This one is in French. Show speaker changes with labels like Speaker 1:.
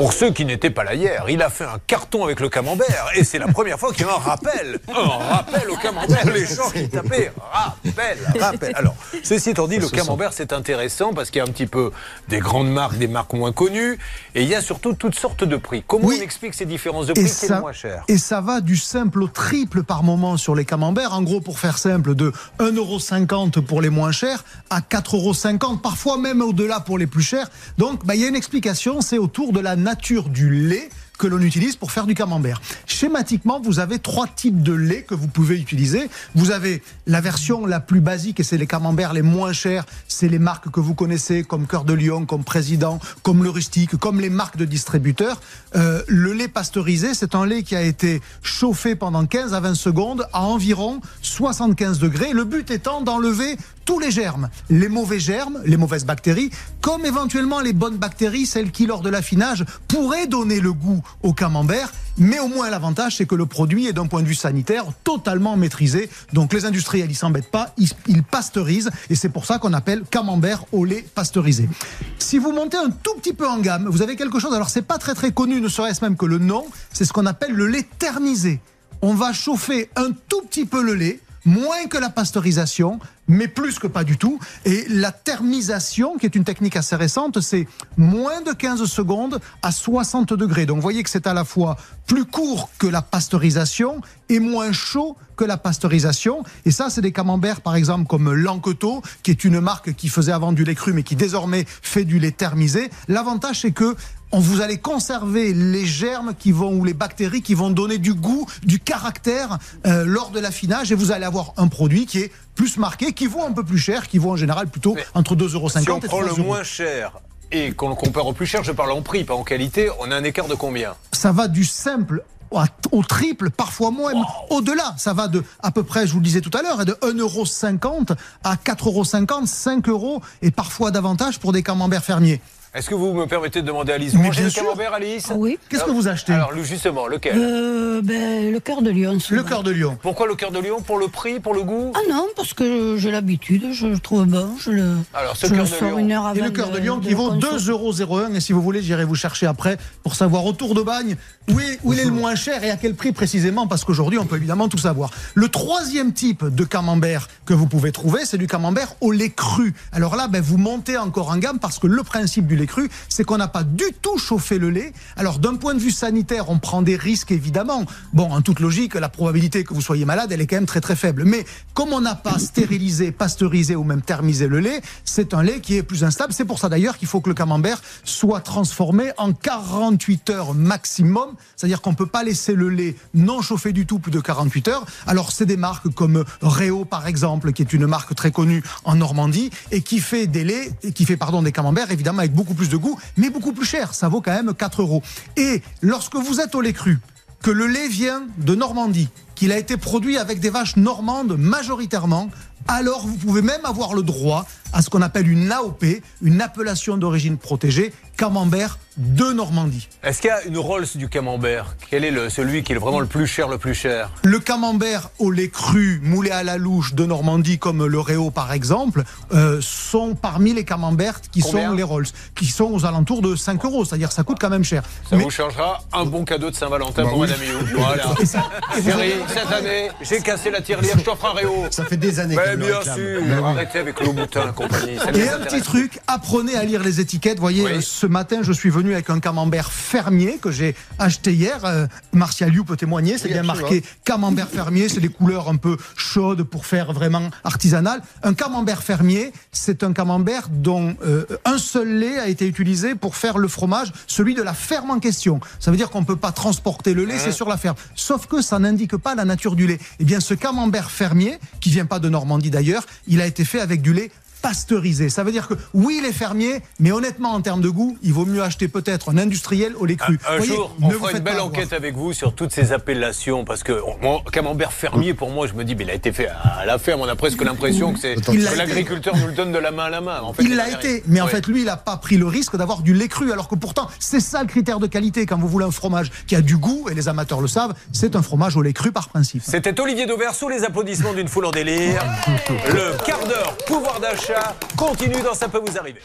Speaker 1: Pour ceux qui n'étaient pas là hier, il a fait un carton avec le camembert et c'est la première fois qu'il y a un rappel. Un rappel au camembert. Les gens qui tapaient rappel, rappel. Alors, ceci étant dit, le camembert c'est intéressant parce qu'il y a un petit peu des grandes marques, des marques moins connues et il y a surtout toutes sortes de prix. Comment on explique ces différences de prix qui est moins cher
Speaker 2: Et ça va du simple au triple par moment sur les camemberts. En gros, pour faire simple, de 1,50€ pour les moins chers à 4,50€, parfois même au-delà pour les plus chers. Donc, bah, il y a une explication, c'est autour de la nature du lait que l'on utilise pour faire du camembert. Schématiquement, vous avez trois types de lait que vous pouvez utiliser. Vous avez la version la plus basique et c'est les camemberts les moins chers. C'est les marques que vous connaissez comme Cœur de Lion, comme Président, comme le Rustique, comme les marques de distributeurs. Euh, le lait pasteurisé, c'est un lait qui a été chauffé pendant 15 à 20 secondes à environ 75 degrés. Le but étant d'enlever tous les germes, les mauvais germes, les mauvaises bactéries, comme éventuellement les bonnes bactéries, celles qui lors de l'affinage pourraient donner le goût au camembert. Mais au moins l'avantage, c'est que le produit est d'un point de vue sanitaire totalement maîtrisé. Donc les industriels, ils s'embêtent pas, ils, pasteurisent. Et c'est pour ça qu'on appelle camembert au lait pasteurisé. Si vous montez un tout petit peu en gamme, vous avez quelque chose, alors c'est pas très très connu, ne serait-ce même que le nom, c'est ce qu'on appelle le lait thermisé. On va chauffer un tout petit peu le lait, moins que la pasteurisation, mais plus que pas du tout. Et la thermisation, qui est une technique assez récente, c'est moins de 15 secondes à 60 degrés. Donc vous voyez que c'est à la fois plus court que la pasteurisation et moins chaud que la pasteurisation. Et ça, c'est des camemberts, par exemple, comme Lanqueteau, qui est une marque qui faisait avant du lait cru, mais qui désormais fait du lait thermisé. L'avantage, c'est que on vous allez conserver les germes qui vont ou les bactéries qui vont donner du goût, du caractère euh, lors de l'affinage et vous allez avoir un produit qui est plus marqué, qui vaut un peu plus cher, qui vaut en général plutôt entre 2,50 euros
Speaker 1: si on
Speaker 2: prend
Speaker 1: le moins cher et qu'on le compare au plus cher, je parle en prix, pas en qualité, on a un écart de combien?
Speaker 2: Ça va du simple au triple, parfois moins, au-delà. Ça va de, à peu près, je vous le disais tout à l'heure, de 1,50€ à 4,50€, 5 euros et parfois davantage pour des camemberts fermiers.
Speaker 1: Est-ce que vous me permettez de demander à Alice Vous mangez le camembert, Alice
Speaker 3: Oui.
Speaker 2: Qu'est-ce que vous achetez
Speaker 1: Alors, justement, lequel?
Speaker 3: Euh, ben, Le cœur de lion.
Speaker 2: Le cœur de lion.
Speaker 1: Pourquoi le cœur de lion Pour le prix Pour le goût?
Speaker 3: Ah non, parce que j'ai l'habitude, je le trouve bon. Je le,
Speaker 1: Alors, ce cœur de lion.
Speaker 3: Une heure avant
Speaker 2: et le cœur de, lion qui vaut 2,01€. Et si vous voulez, j'irai vous chercher après pour savoir autour de bagne où, est, où il est le moins cher et à quel prix précisément, parce qu'aujourd'hui, on peut évidemment tout savoir. Le troisième type de camembert que vous pouvez trouver, c'est du camembert au lait cru. Alors là, ben, vous montez encore en gamme parce que le principe du cru, c'est qu'on n'a pas du tout chauffé le lait. Alors d'un point de vue sanitaire, on prend des risques évidemment. Bon, en toute logique, la probabilité que vous soyez malade, elle est quand même très très faible. Mais comme on n'a pas stérilisé, pasteurisé ou même thermisé le lait, c'est un lait qui est plus instable. C'est pour ça d'ailleurs qu'il faut que le camembert soit transformé en 48 heures maximum. C'est-à-dire qu'on ne peut pas laisser le lait non chauffé du tout plus de 48 heures. Alors c'est des marques comme Réo par exemple, qui est une marque très connue en Normandie et qui fait des laits, qui fait pardon des camemberts évidemment avec beaucoup plus de goût, mais beaucoup plus cher. Ça vaut quand même 4 euros. Et lorsque vous êtes au lait cru, que le lait vient de Normandie, qu'il a été produit avec des vaches normandes majoritairement, alors vous pouvez même avoir le droit à ce qu'on appelle une AOP, une appellation d'origine protégée, camembert de Normandie.
Speaker 1: Est-ce qu'il y a une Rolls du camembert? Quel est le, celui qui est vraiment le plus cher, le plus cher?
Speaker 2: Le camembert au lait cru, moulé à la louche de Normandie, comme le Réo par exemple, euh, sont parmi les camemberts qui sont les Rolls, qui sont aux alentours de 5 euros, c'est-à-dire ça coûte quand même cher.
Speaker 1: Ça vous changera un bon cadeau de Saint-Valentin pour Madame You. Voilà. Chérie, cette année, j'ai cassé la tirelire, je t'offre un Réo.
Speaker 4: Ça fait des années
Speaker 1: que bien sûr, arrêtez avec le boutin,
Speaker 2: Et un petit truc, apprenez à lire les étiquettes. Vous voyez, ce matin, je suis venu avec un camembert fermier que j'ai acheté hier. Euh, Martial You peut témoigner. C'est bien marqué camembert fermier. C'est des couleurs un peu chaudes pour faire vraiment artisanal. Un camembert fermier, c'est un camembert dont euh, un seul lait a été utilisé pour faire le fromage, celui de la ferme en question. Ça veut dire qu'on ne peut pas transporter le lait, c'est sur la ferme. Sauf que ça n'indique pas la nature du lait. Eh bien, ce camembert fermier, qui vient pas de Normandie d'ailleurs, il a été fait avec du lait pasteurisé. Ça veut dire que oui, les fermiers, mais honnêtement, en termes de goût, il vaut mieux acheter peut-être un industriel au lait cru.
Speaker 1: Un, jour, on fera une belle enquête avec vous sur toutes ces appellations, parce que camembert fermier, pour moi, je me dis, mais il a été fait à la ferme. On a presque l'impression que c'est l'agriculteur nous le donne de la main à la main.
Speaker 2: En fait, il l'a été, mais en fait, lui, il n'a pas pris le risque d'avoir du lait cru, alors que pourtant, c'est ça le critère de qualité quand vous voulez un fromage qui a du goût, et les amateurs le savent, c'est un fromage au lait cru par principe.
Speaker 1: C'était Olivier Dauverso, les applaudissements d'une foule en délire. Le quart d'heure pouvoir d'achat continue dans Ça peut vous arriver.